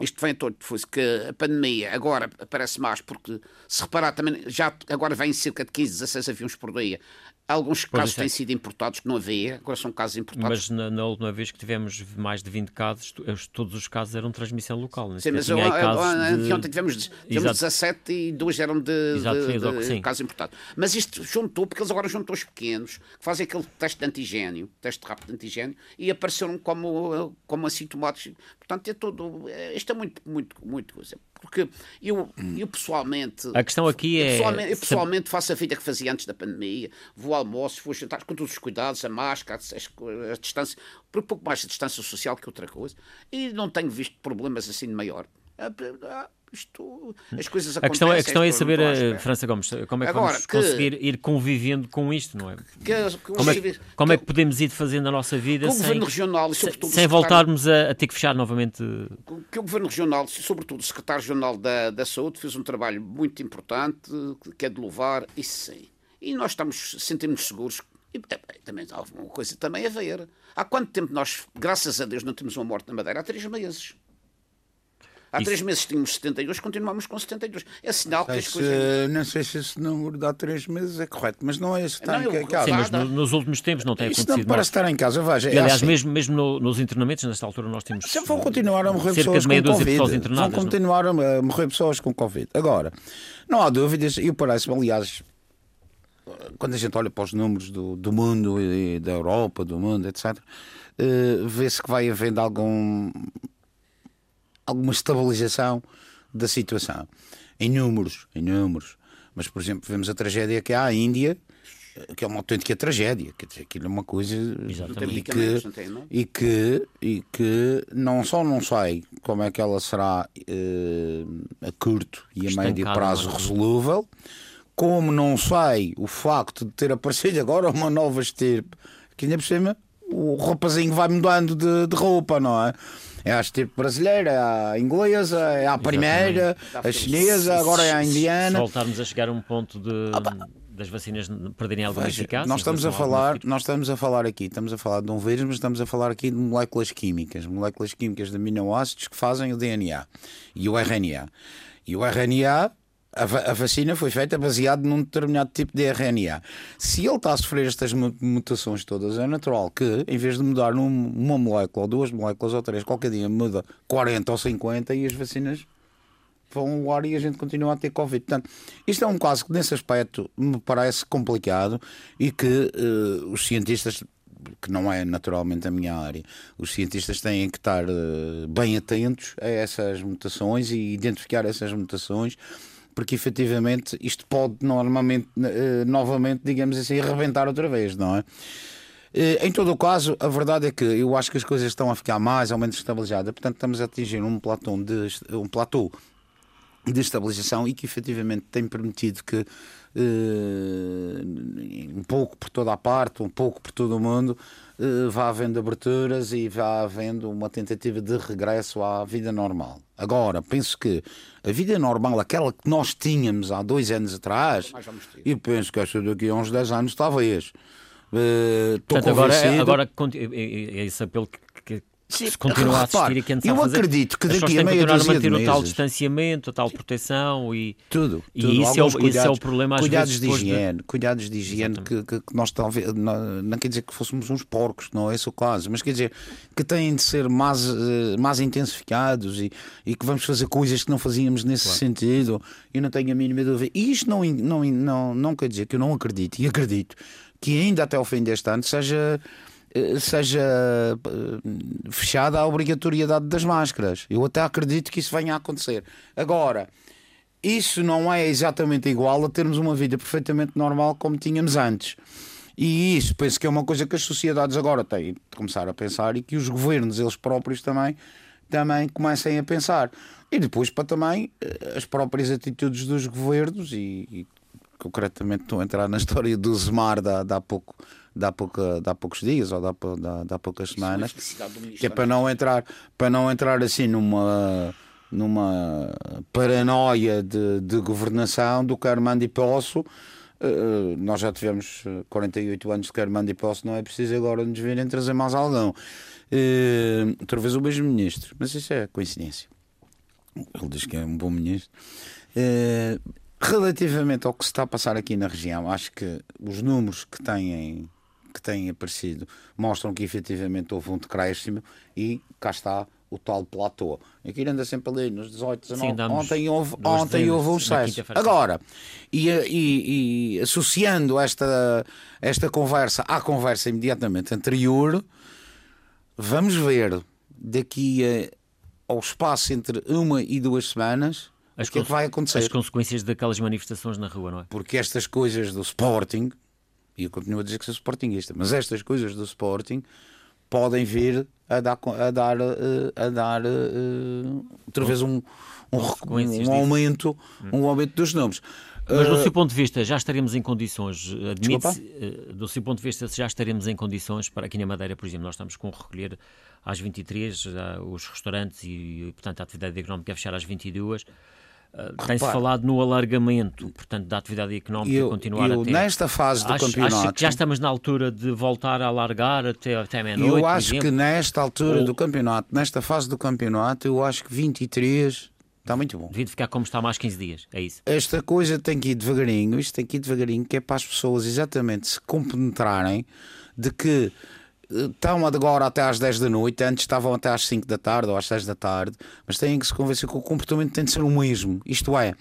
isto vem todo foi que a pandemia agora aparece mais porque se reparar também já agora vem cerca de 15, 16 aviões por dia Alguns pois casos é. têm sido importados que não havia, agora são casos importados. Mas na, na, última vez que tivemos mais de 20 casos, todos os casos eram transmissão local. Sim, mas eu, eu, eu, ontem tivemos, tivemos 17 e dois eram de, Exato, de, de, de casos importados. Mas isto juntou, porque eles agora juntou os pequenos, que fazem aquele teste de antigênio, teste rápido de antigênio, e apareceram como, como assintomáticos. Portanto, é todo. Isto é muito, muito, muito coisa. Porque eu, eu pessoalmente. A questão aqui é. Pessoalmente, eu pessoalmente faço a vida que fazia antes da pandemia, vou ao almoço, vou jantar com todos os cuidados, a máscara, a, a, distância, por pouco mais de distância social que outra coisa, e não tenho visto problemas assim de maior. Isto, as coisas a questão, é, a questão é saber, eh, França Gomes, como é que Agora, vamos que, conseguir ir convivendo com isto, não é? Que, como, é que, como é que podemos ir fazendo a nossa vida sem, regional, sem voltarmos a, a, ter que fechar novamente? Que o Governo Regional, sobretudo o Secretário Regional da, da Saúde, fez um trabalho muito importante, que é de louvar, isso sim. E nós estamos, sentimos seguros e também há alguma coisa também a ver. Há quanto tempo nós, graças a Deus, não temos uma morte na Madeira? Há três meses. Há três meses tínhamos 72, continuamos com 72. É sinal que as coisas. Não sei se esse número de há três meses é correto, mas não é esse que está não, em casa. Sim, mas no, nos últimos tempos não tem Isso acontecido. Não parece estar em casa, veja. E, é aliás, assim. mesmo, mesmo no, nos internamentos, nesta altura, nós temos. Sempre vão continuar a morrer pessoas com Covid. Vão continuar não? a morrer pessoas com Covid. Agora, não há dúvidas, e parece-me, aliás, quando a gente olha para os números do, do mundo e da Europa, do mundo, etc., uh, eh, vê-se que vai havendo algum alguma estabilização da situação. Em números, em números. Mas, por exemplo, vemos a tragédia que há à Índia, que é uma autêntica tragédia, quer dizer, aquilo é uma coisa e que, e que, e que não só não sei como é que ela será eh, a curto e a médio Estancada, prazo é? resolúvel, como não sei o facto de ter aparecido agora uma nova estirpe, que ainda por cima o rapazinho vai mudando de, de roupa, não é? É a estirpe brasileira, é a inglesa, é a primeira, a chinesa, agora é a Se indiana. voltarmos a chegar a um ponto de, das vacinas perderem alguma Veja, eficácia. nós estamos a falar, nós estamos a falar aqui, estamos a falar de um vírus, mas estamos a falar aqui de moléculas químicas, moléculas químicas de aminoácidos que fazem o DNA e o RNA. E o RNA, a, a vacina foi feita baseado num determinado tipo de RNA. Se ele está a sofrer estas mu- mutações todas, é natural que, em vez de mudar uma molécula, ou duas moléculas, ou três, qualquer dia muda 40 ou 50 e as vacinas vão ao ar e a gente continua a ter Covid. Portanto, isto é um caso que, nesse aspecto, me parece complicado e que eh, os cientistas, que não é naturalmente a minha área, os cientistas têm que estar eh, bem atentos a essas mutações e identificar essas mutações. Porque efetivamente isto pode normalmente, eh, novamente, digamos assim, arrebentar outra vez, não é? Eh, Em todo o caso, a verdade é que eu acho que as coisas estão a ficar mais ou menos estabilizadas, portanto, estamos a atingir um platô de, um platô de estabilização e que efetivamente tem permitido que eh, um pouco por toda a parte, um pouco por todo o mundo, vá havendo aberturas e vá havendo uma tentativa de regresso à vida normal. Agora, penso que a vida normal, aquela que nós tínhamos há dois anos atrás, e penso que esta daqui a uns 10 anos, talvez. Eh, Estou Portanto, agora, convencido. agora é, é- é esse apelo que Sim, se continua a assistir e que eu fazer. acredito que daqui a meia dúzia de manter o tal meses- distanciamento, a tal proteção e Tudo. E tudo. isso é o- isso é o problema, às cuidados vezes, de depois de- higiene, cuidados de higiene que, que- nós talvez não, não quer dizer que fôssemos uns porcos, não é esse o caso, mas quer dizer que têm de ser mais, eh, mais intensificados e, e que vamos fazer coisas que não fazíamos nesse sentido e não tenho a mínima dúvida. E isto não, não, não, não quer dizer que eu não acredito, e acredito que ainda até ao fim deste ano seja seja eh, fechada a obrigatoriedade das máscaras. Eu até acredito que isso venha a acontecer. Agora, isso não é exatamente igual a termos uma vida perfeitamente normal como tínhamos antes. E isso penso que é uma coisa que as sociedades agora têm de começar a pensar e que os governos, eles próprios também, também comecem a pensar. E depois para também eh, as próprias atitudes dos governos e, e concretamente estou a entrar na (laughs) história do Zemar de, de há pouco de há, pouca, de há poucos dias ou de há poucas semanas felicidade do ministro que é para não entrar para não entrar assim numa numa paranoia de, de governação do quero mando e posso Eh, nós já tivemos eh, 48 anos de quero mando e posso não é preciso agora nos virem trazer mais alguém Eh, outra vez o mesmo ministro mas isso é coincidência. Ele diz que é um bom ministro. Eh, relativamente ao que se está a passar aqui na região, acho que os números que têm, que têm aparecido mostram que efetivamente houve um decréscimo e cá está o tal platô. Aquilo anda sempre ali nos 18, 19. andamos ontem houve, ontem houve um na excesso. quinta-feira. Agora, e, e- e associando esta, esta conversa à conversa imediatamente anterior, vamos ver daqui a- ao espaço entre uma e duas semanas o que é que vai acontecer. as consequências daquelas manifestações na rua, não é? Porque estas coisas do Sporting, e eu continuo a dizer que sou Sportingista, mas estas coisas do Sporting podem vir a dar, a dar, eh, a dar eh, outra vez um, um, um aumento, um aumento dos números. Mas do Eh, seu ponto de vista, já estaremos em condições, admite do seu ponto de vista, se já estaremos em condições para aqui na Madeira, por exemplo, nós estamos com recolher às 23, já os restaurantes e, portanto, a atividade económica a fechar às 22. Eh, Tem-se falado no alargamento, portanto, da atividade económica eu, continuar eu, até... nesta fase do Acho, campeonato. acha que já estamos na altura de voltar a alargar até, até meia-noite, Eu acho que nesta altura Ou- do campeonato, nesta fase do campeonato, eu acho que 23 está muito bom. Devia ficar como está mais 15 dias, é isso. Esta coisa tem que ir devagarinho, isto tem que ir devagarinho, que é para as pessoas exatamente se compenetrarem de que estão agora até às 10 da noite, antes estavam até às 5 da tarde ou às 6 da tarde, mas têm que se convencer que o comportamento tem de ser o mesmo. Isto é,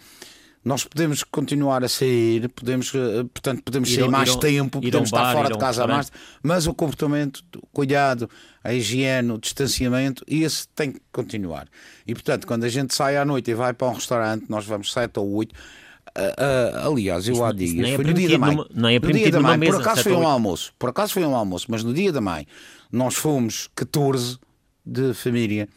nós podemos continuar a sair, podemos, eh, portanto, podemos Ir sair mais ir ao- tempo, podemos estar bar, fora ir a de casa mais, mas o comportamento, o cuidado, a higiene, o distanciamento, esse tem que continuar. E portanto, quando a gente sai à noite e vai para um restaurante, nós vamos 7 ou 8, Uh, uh, aliás, eu há não- dias, nem é foi no dia da mãe. numa- nem é no dia da mãe, mesa, por acaso foi um almoço. Por acaso foi um almoço, mas no dia da mãe nós fomos 14 de família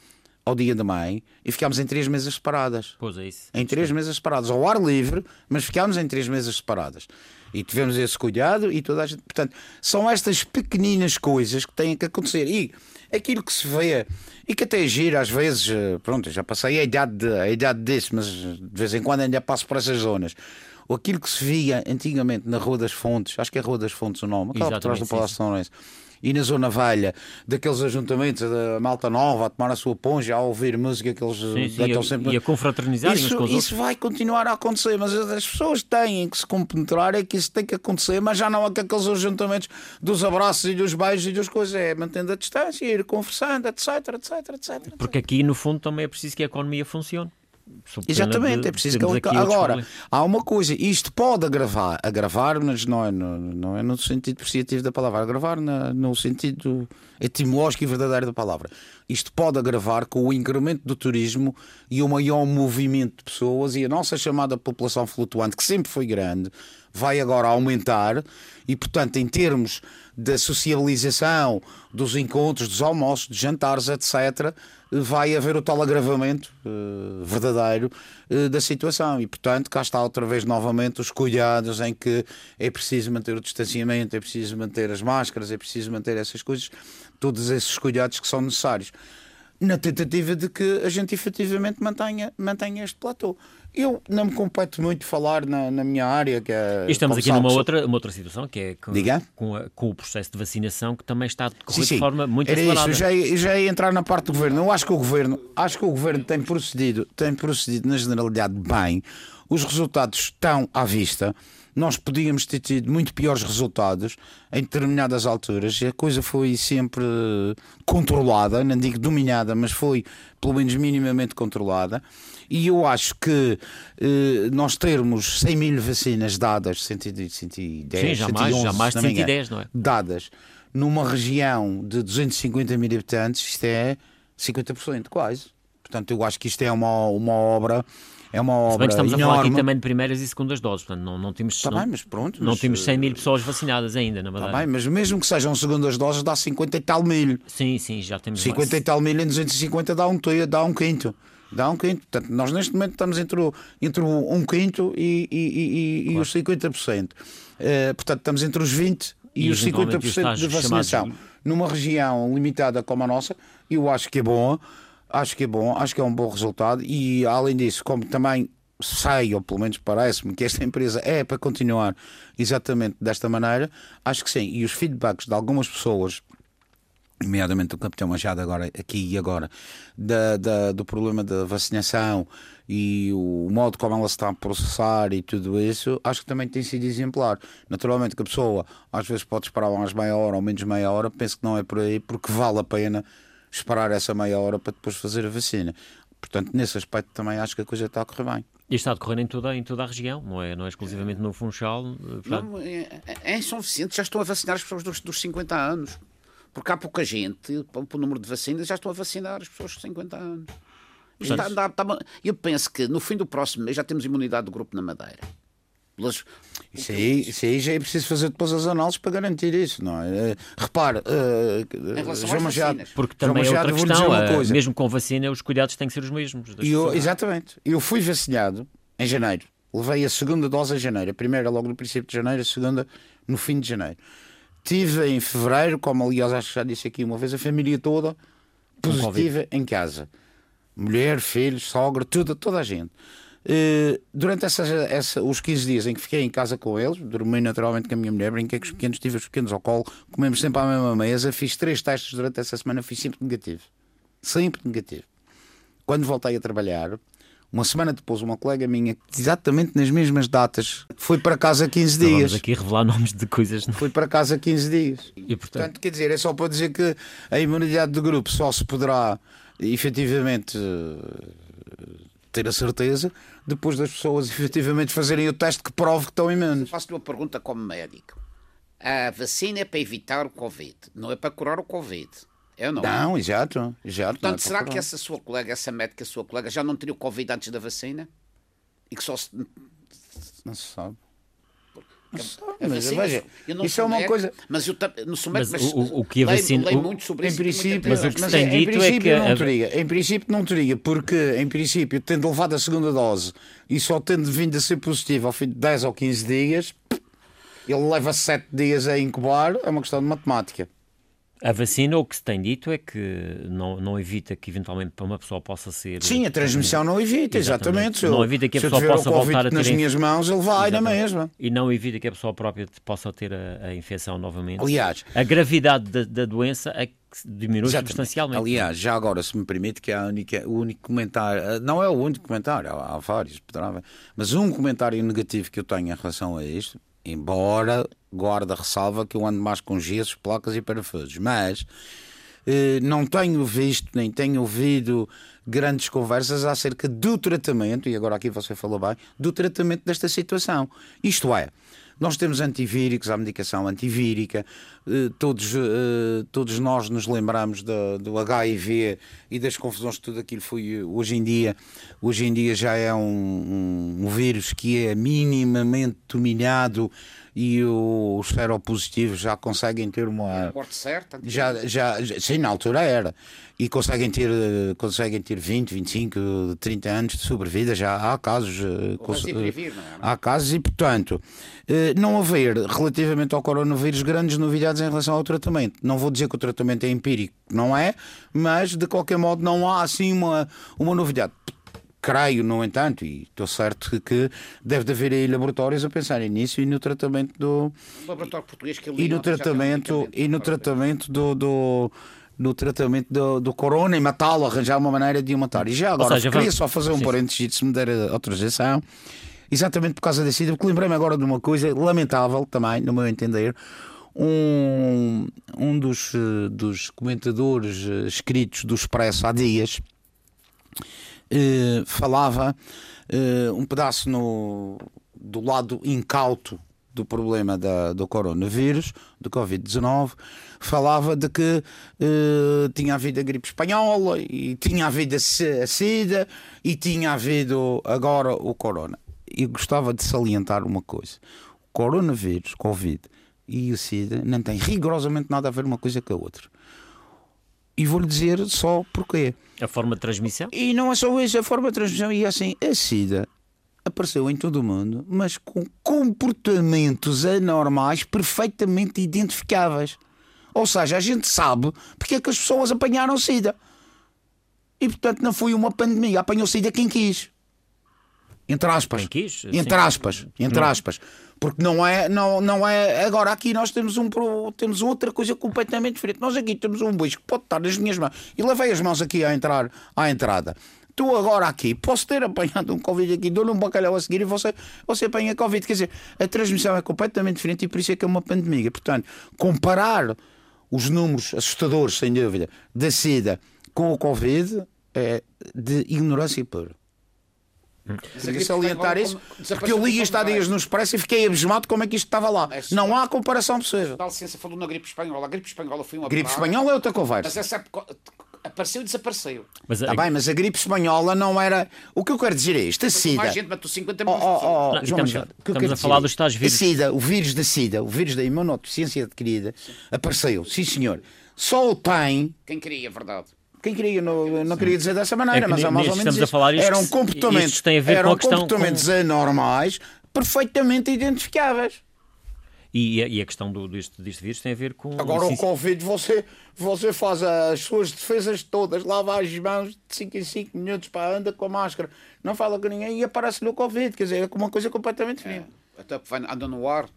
ao dia da mãe e ficámos em três mesas separadas. Pois é isso. Em três mesas separadas, ao ar livre, mas ficámos em três mesas separadas. E tivemos esse cuidado e toda a gente. Portanto, são estas pequeninas coisas que têm que acontecer. E aquilo que se vê, e que até é giro, às vezes, eh, pronto, já passei a idade, de, a idade disso, mas de vez em quando ainda passo por essas zonas. Aquilo que se via antigamente na Rua das Fontes, acho que é Rua das Fontes o nome, aquela por trás do Palácio de São Lourenço. E na Zona Velha, daqueles ajuntamentos da Malta Nova a tomar a sua ponja, a ouvir música que eles Sim, sim, deitam e, sempre. e a confraternizarem uns Isso, com os isso vai continuar a acontecer, mas as pessoas têm que se compenetrar, é que isso tem que acontecer, mas já não com aqueles ajuntamentos dos abraços e dos beijos e das coisas, é mantendo a distância, ir conversando, etc, etc, etc. Porque aqui, no fundo, também é preciso que a economia funcione. Exatamente, de é preciso que ele... Agora, há uma coisa, isto pode agravar, agravar, mas não é no, não é no sentido apreciativo da palavra, agravar na- no sentido etimológico e verdadeiro da palavra. Isto pode agravar com o incremento do turismo e o maior movimento de pessoas e a nossa chamada população flutuante, que sempre foi grande, vai agora aumentar e, portanto, em termos da socialização, dos encontros, dos almoços, dos jantares, etc., vai haver o tal agravamento eh, verdadeiro eh, da situação. E, portanto, cá está outra vez novamente os cuidados em que é preciso manter o distanciamento, é preciso manter as máscaras, é preciso manter essas coisas, todos esses cuidados que são necessários. Na tentativa de que a gente efetivamente mantenha, mantenha este platô. Eu não me compete muito falar na, na minha área, que é. E estamos aqui sabe, numa outra, uma outra situação, que é com, com, a- com o processo de vacinação, que também está a decorrer Sim, sim. de forma muito Era acelerada. isso, eu já, ia, já ia entrar na parte do governo. Eu acho que o governo, acho que o governo tem procedido, tem procedido na generalidade bem. Os resultados estão à vista. Nós podíamos ter tido muito piores resultados em determinadas alturas. A coisa foi sempre controlada, não digo dominada, mas foi pelo menos minimamente controlada. E eu acho que eh, nós termos 100 mil vacinas dadas, 110, 110 Sim, já mais, 111, já mais de se não me engano, 110, não é? dadas numa região de 250 mil habitantes, isto é 50% quase. Portanto, eu acho que isto é uma, uma obra, é uma Se bem obra que estamos a falar aqui enorme. também de primeiras e segundas doses, portanto não, não temos, Está não, bem, mas pronto. não mas, temos 100 mil eh, pessoas vacinadas ainda na Está Madeira. bem, mas mesmo que sejam segundas doses, dá 50 e tal mil. Sim, sim, já temos 50 e tal mil em 250 dá um, dá um quinto. Dá um quinto. Portanto, nós neste momento estamos entre o, entre o um quinto e, e, e, e- e os 50%. Eh, portanto, estamos entre os 20% e, E os eventualmente os 50% de estágios vacinação. chamados- Numa região limitada como a nossa, eu acho que é bom. Acho que é bom, acho que é um bom resultado. E além disso, como também sei, ou pelo menos parece-me, que esta empresa é para continuar exatamente desta maneira, acho que sim. E os feedbacks de algumas pessoas nomeadamente o Capitão Machado agora, aqui e agora, da, da- do problema da vacinação e o modo como ela se está a processar e tudo isso, acho que também tem sido exemplar. Naturalmente que a pessoa às vezes pode esperar mais meia hora ou menos meia hora, penso que não é por aí, porque vale a pena esperar essa meia hora para depois fazer a vacina. Portanto, nesse aspecto também acho que a coisa está a correr bem. E está a decorrer em toda, em toda a região, não é, não é exclusivamente no Funchal. eh, portanto, Não, é, é São Vicente já estão a vacinar as pessoas dos, dos 50 anos. Porque há pouca gente, para o número de vacinas, já estão a vacinar as pessoas dos 50 anos. Está andar- está- eu penso que no fim do próximo mês já temos imunidade do grupo na Madeira. Pelas- Isso aí, isso aí já é preciso fazer depois as análises para garantir isso, não é? Eh, Repare, relação João Machado, vacinas. porque João também é Machado, outra questão, uma coisa. mesmo com vacina, os cuidados têm que ser os mesmos. eu- exatamente. Eu fui vacinado em janeiro. Levei a segunda dose em janeiro. A primeira logo no princípio de janeiro, a segunda no fim de janeiro. Tive em fevereiro, como aliás acho que já disse aqui uma vez, a família toda positiva em casa. Mulher, filhos, sogra, tudo, toda a gente. Eh, durante essa, essa- os 15 dias em que fiquei em casa com eles, dormi naturalmente com a minha mulher, brinquei com os pequenos, tive os pequenos ao colo, comemos sempre à mesma mesa, fiz três testes durante essa semana, fui sempre negativo. Sempre negativo. Quando voltei a trabalhar, uma semana depois, uma colega minha, exatamente nas mesmas datas, foi para casa 15 Não dias. vamos aqui revelar nomes de coisas. não- Foi para casa 15 dias. E, portanto, Portanto, quer dizer, é só para dizer que a imunidade do grupo só se poderá efetivamente eh, ter a certeza depois das pessoas efetivamente fazerem o teste que prove que estão imunes. Faço-lhe uma pergunta como médico. A vacina é para evitar o Covid, não é para curar o Covid. Eu não. Não, exato, exato. não é Portanto, será que essa sua colega, essa médica, sua colega, já não teria o Covid antes da vacina? E que só se, Não se sabe. A Mas, vacina, veja, isso é uma coisa- Mas eu sou médico, Mas mas, o- o que a leio- vacina- leio o- muito sobre Em isso. princípio, Mas o que se mas tem em dito é princípio que não a- teria. Em princípio não teria, porque em princípio, tendo levado a segunda dose e só tendo vindo a ser positivo ao fim de 10 ou 15 dias, ele leva 7 dias a incubar, é uma questão de matemática. A vacina, o que se tem dito é que não, não evita que eventualmente uma pessoa possa ser. Sim, a transmissão não evita, Exatamente. exatamente. Não evita que a pessoa possa voltar a ter nas minhas mãos, ele vai na mesma. E não evita que a pessoa própria possa ter a, a infecção novamente. Aliás, A gravidade da, da doença é que diminui Exatamente. substancialmente. Aliás, já agora, se me permite, que é a única, o único comentário, eh, não é o único comentário, há, há vários, mas um comentário negativo que eu tenho em relação a isto, embora guarda ressalva que eu ando mais com gessos, placas e parafusos, mas eh, não tenho visto nem tenho ouvido grandes conversas acerca do tratamento, e agora aqui você falou bem, do tratamento desta situação. Isto é, nós temos antivíricos, há medicação antivírica, todos, eh, todos nós nos lembramos da- do HIV e das confusões que tudo aquilo foi eh, hoje em dia. Hoje em dia já é um, um- vírus que é minimamente dominado e os seropositivos já conseguem ter uma. Morte certa. Já, já, sim, na altura era. E conseguem ter, eh, conseguem ter 20, 25, 30 anos de sobrevida. Já há casos. eh, cons- Remdesivir, não é? Há casos e, portanto, eh, não haver, relativamente ao coronavírus, grandes novidades em relação ao tratamento. Não vou dizer que o tratamento é empírico, não é, mas de qualquer modo não há assim uma, uma novidade. Creio, no entanto, e estou certo que deve de haver aí laboratórios a pensarem nisso e no tratamento do, O laboratório português que e ele no tratamento e no tratamento do, do no tratamento do, do corona e matá-lo, arranjar uma maneira de o matar. E já agora, seja, queria vamos- só fazer um Sim. parênteses, se me der a autorização, exatamente por causa SIDA, porque lembrei-me agora de uma coisa lamentável também, no meu entender. Um, um dos, eh, dos comentadores eh, escritos do Expresso há dias eh, falava eh, um pedaço no, do lado incauto do problema da, do coronavírus, do Covid-19, falava de que eh, tinha havido a gripe espanhola e tinha havido a si- a SIDA e tinha havido agora o corona. E gostava de salientar uma coisa: o coronavírus, Covid e o SIDA não têm rigorosamente nada a ver uma coisa com a outra. E vou-lhe dizer só porquê. A forma de transmissão? E não é só isso, a forma de transmissão. E assim, a SIDA apareceu em todo o mundo, mas com comportamentos anormais perfeitamente identificáveis. Ou seja, a gente sabe porque é que as pessoas apanharam SIDA. E portanto não foi uma pandemia, apanhou SIDA quem quis. Entre aspas. Quem quis, Entre sim. aspas. Entre aspas. Porque não é, não, não é. Agora aqui nós temos, um, temos outra coisa completamente diferente. Nós aqui temos um bicho que pode estar nas minhas mãos. E lavei as mãos aqui a entrar à entrada. Tu agora aqui, posso ter apanhado um Covid aqui, dou-lhe um bacalhau a seguir e você, você apanha Covid. Quer dizer, a transmissão é completamente diferente e por isso é que é uma pandemia. Portanto, comparar os números assustadores, sem dúvida, da SIDA com o Covid é de ignorância pura. Queria salientar isso, porque eu li isto há dias no Expresso e fiquei abismado como é que isto estava lá. Não há comparação possível. Dá licença, falou na gripe espanhola. A gripe espanhola foi uma Gripe praga, espanhola é outra Mas conversa. essa época apareceu e desapareceu. Mas Está a- bem, mas a gripe espanhola não era. O que eu quero dizer é isto: a SIDA. Mais gente matou 50 Oh, milhões de oh, oh, Não, João estamos- Machado, o que estamos a falar dos tais é, vírus. A SIDA, o vírus da SIDA, o vírus da imunodeficiência adquirida, apareceu, sim senhor. Só o tem Quem queria, verdade. Quem queria, não, não queria dizer dessa maneira, É mas é ne- mais ou menos estamos a falar isto- eram isto comportamentos, tem a ver com eram a questão comportamentos anormais perfeitamente identificáveis. E, a- e a questão do, deste, deste vírus tem a ver com. Agora o Covid, você, você faz as suas defesas todas, lava as mãos de 5 em 5 minutos, para anda com a máscara, não fala com ninguém e aparece-lhe o Covid. Quer dizer, é uma coisa completamente diferente. Até vai anda no ar.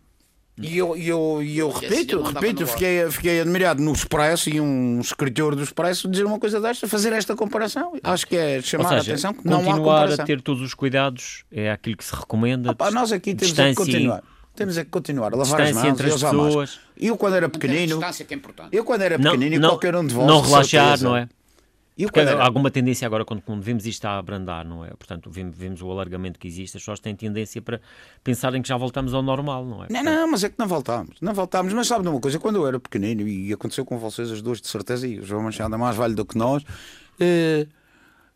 E eu, e eu, e eu repito, repito, fiquei, fiquei admirado no Expresso e um escritor do Expresso dizer uma coisa desta, fazer esta comparação. Acho que é chamar seja, a atenção que não há continuar a ter todos os cuidados é aquilo que se recomenda. Pá, nós aqui temos é que continuar. Temos é que continuar a lavar as mãos entre e as pessoas. Eu quando era pequenino, é eu quando era Não, pequenino, não, qualquer um de vós não relaxar, certeza. não é? Era- há alguma tendência agora, quando, quando vemos isto a abrandar, não é? Portanto, vemos, vemos o alargamento que existe, as pessoas têm tendência para pensarem que já voltamos ao normal, não é? Não, não, mas é que não voltámos. Não voltámos. Mas sabe de uma coisa? Quando eu era pequenino, e aconteceu com vocês as duas de certeza, e o João Machado é mais velho do que nós, eh,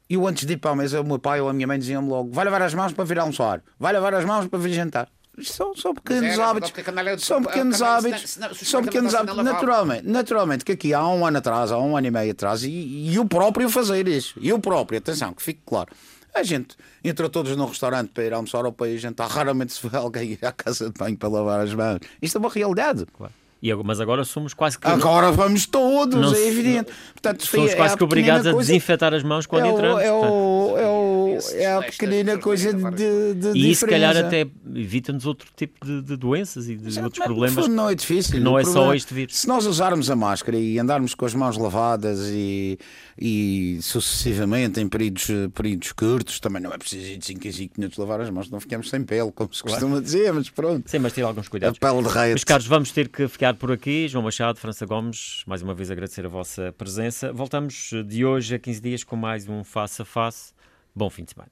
Eu antes de ir para a mesa, o meu pai ou a minha mãe diziam-me logo: vai lavar as mãos para vir almoçar, vai lavar as mãos para vir jantar. Isto são, são pequenos era, hábitos. a São pequenos a canalha- hábitos. São pequenos hábitos. Naturalmente, naturalmente, que aqui há um ano atrás, há um ano e meio atrás, e, e eu próprio fazer isso. Eu próprio, atenção, que fique claro. A gente entra todos num restaurante para ir almoçar ou para ir jantar. Raramente se vê alguém ir à casa de banho para lavar as mãos. Isto é uma realidade. Claro. E, mas agora somos quase que. Agora vamos todos, Não é evidente. Portanto, somos é quase a que obrigados a coisa- desinfetar as mãos quando é o, entramos. é, portanto. o, é, o, é a pequenina coisa de, de, de E isso, se calhar, até evita-nos outro tipo de, de doenças e de outros Mas, no problemas. fundo, não é difícil. não é só problema- este vírus. Se nós usarmos a máscara e andarmos com as mãos lavadas e, e sucessivamente em períodos, períodos curtos, também não é preciso ir de 5 em 5 minutos lavar as mãos, não ficamos sem pele, como se costuma dizer, mas pronto. Sim, mas ter alguns A cuidados. pele de rei. Meus caros, vamos ter que ficar por aqui. João Machado, França Gomes, mais uma vez agradecer a vossa presença. Voltamos de hoje a 15 dias com mais um Face a Face. Bom fim de semana.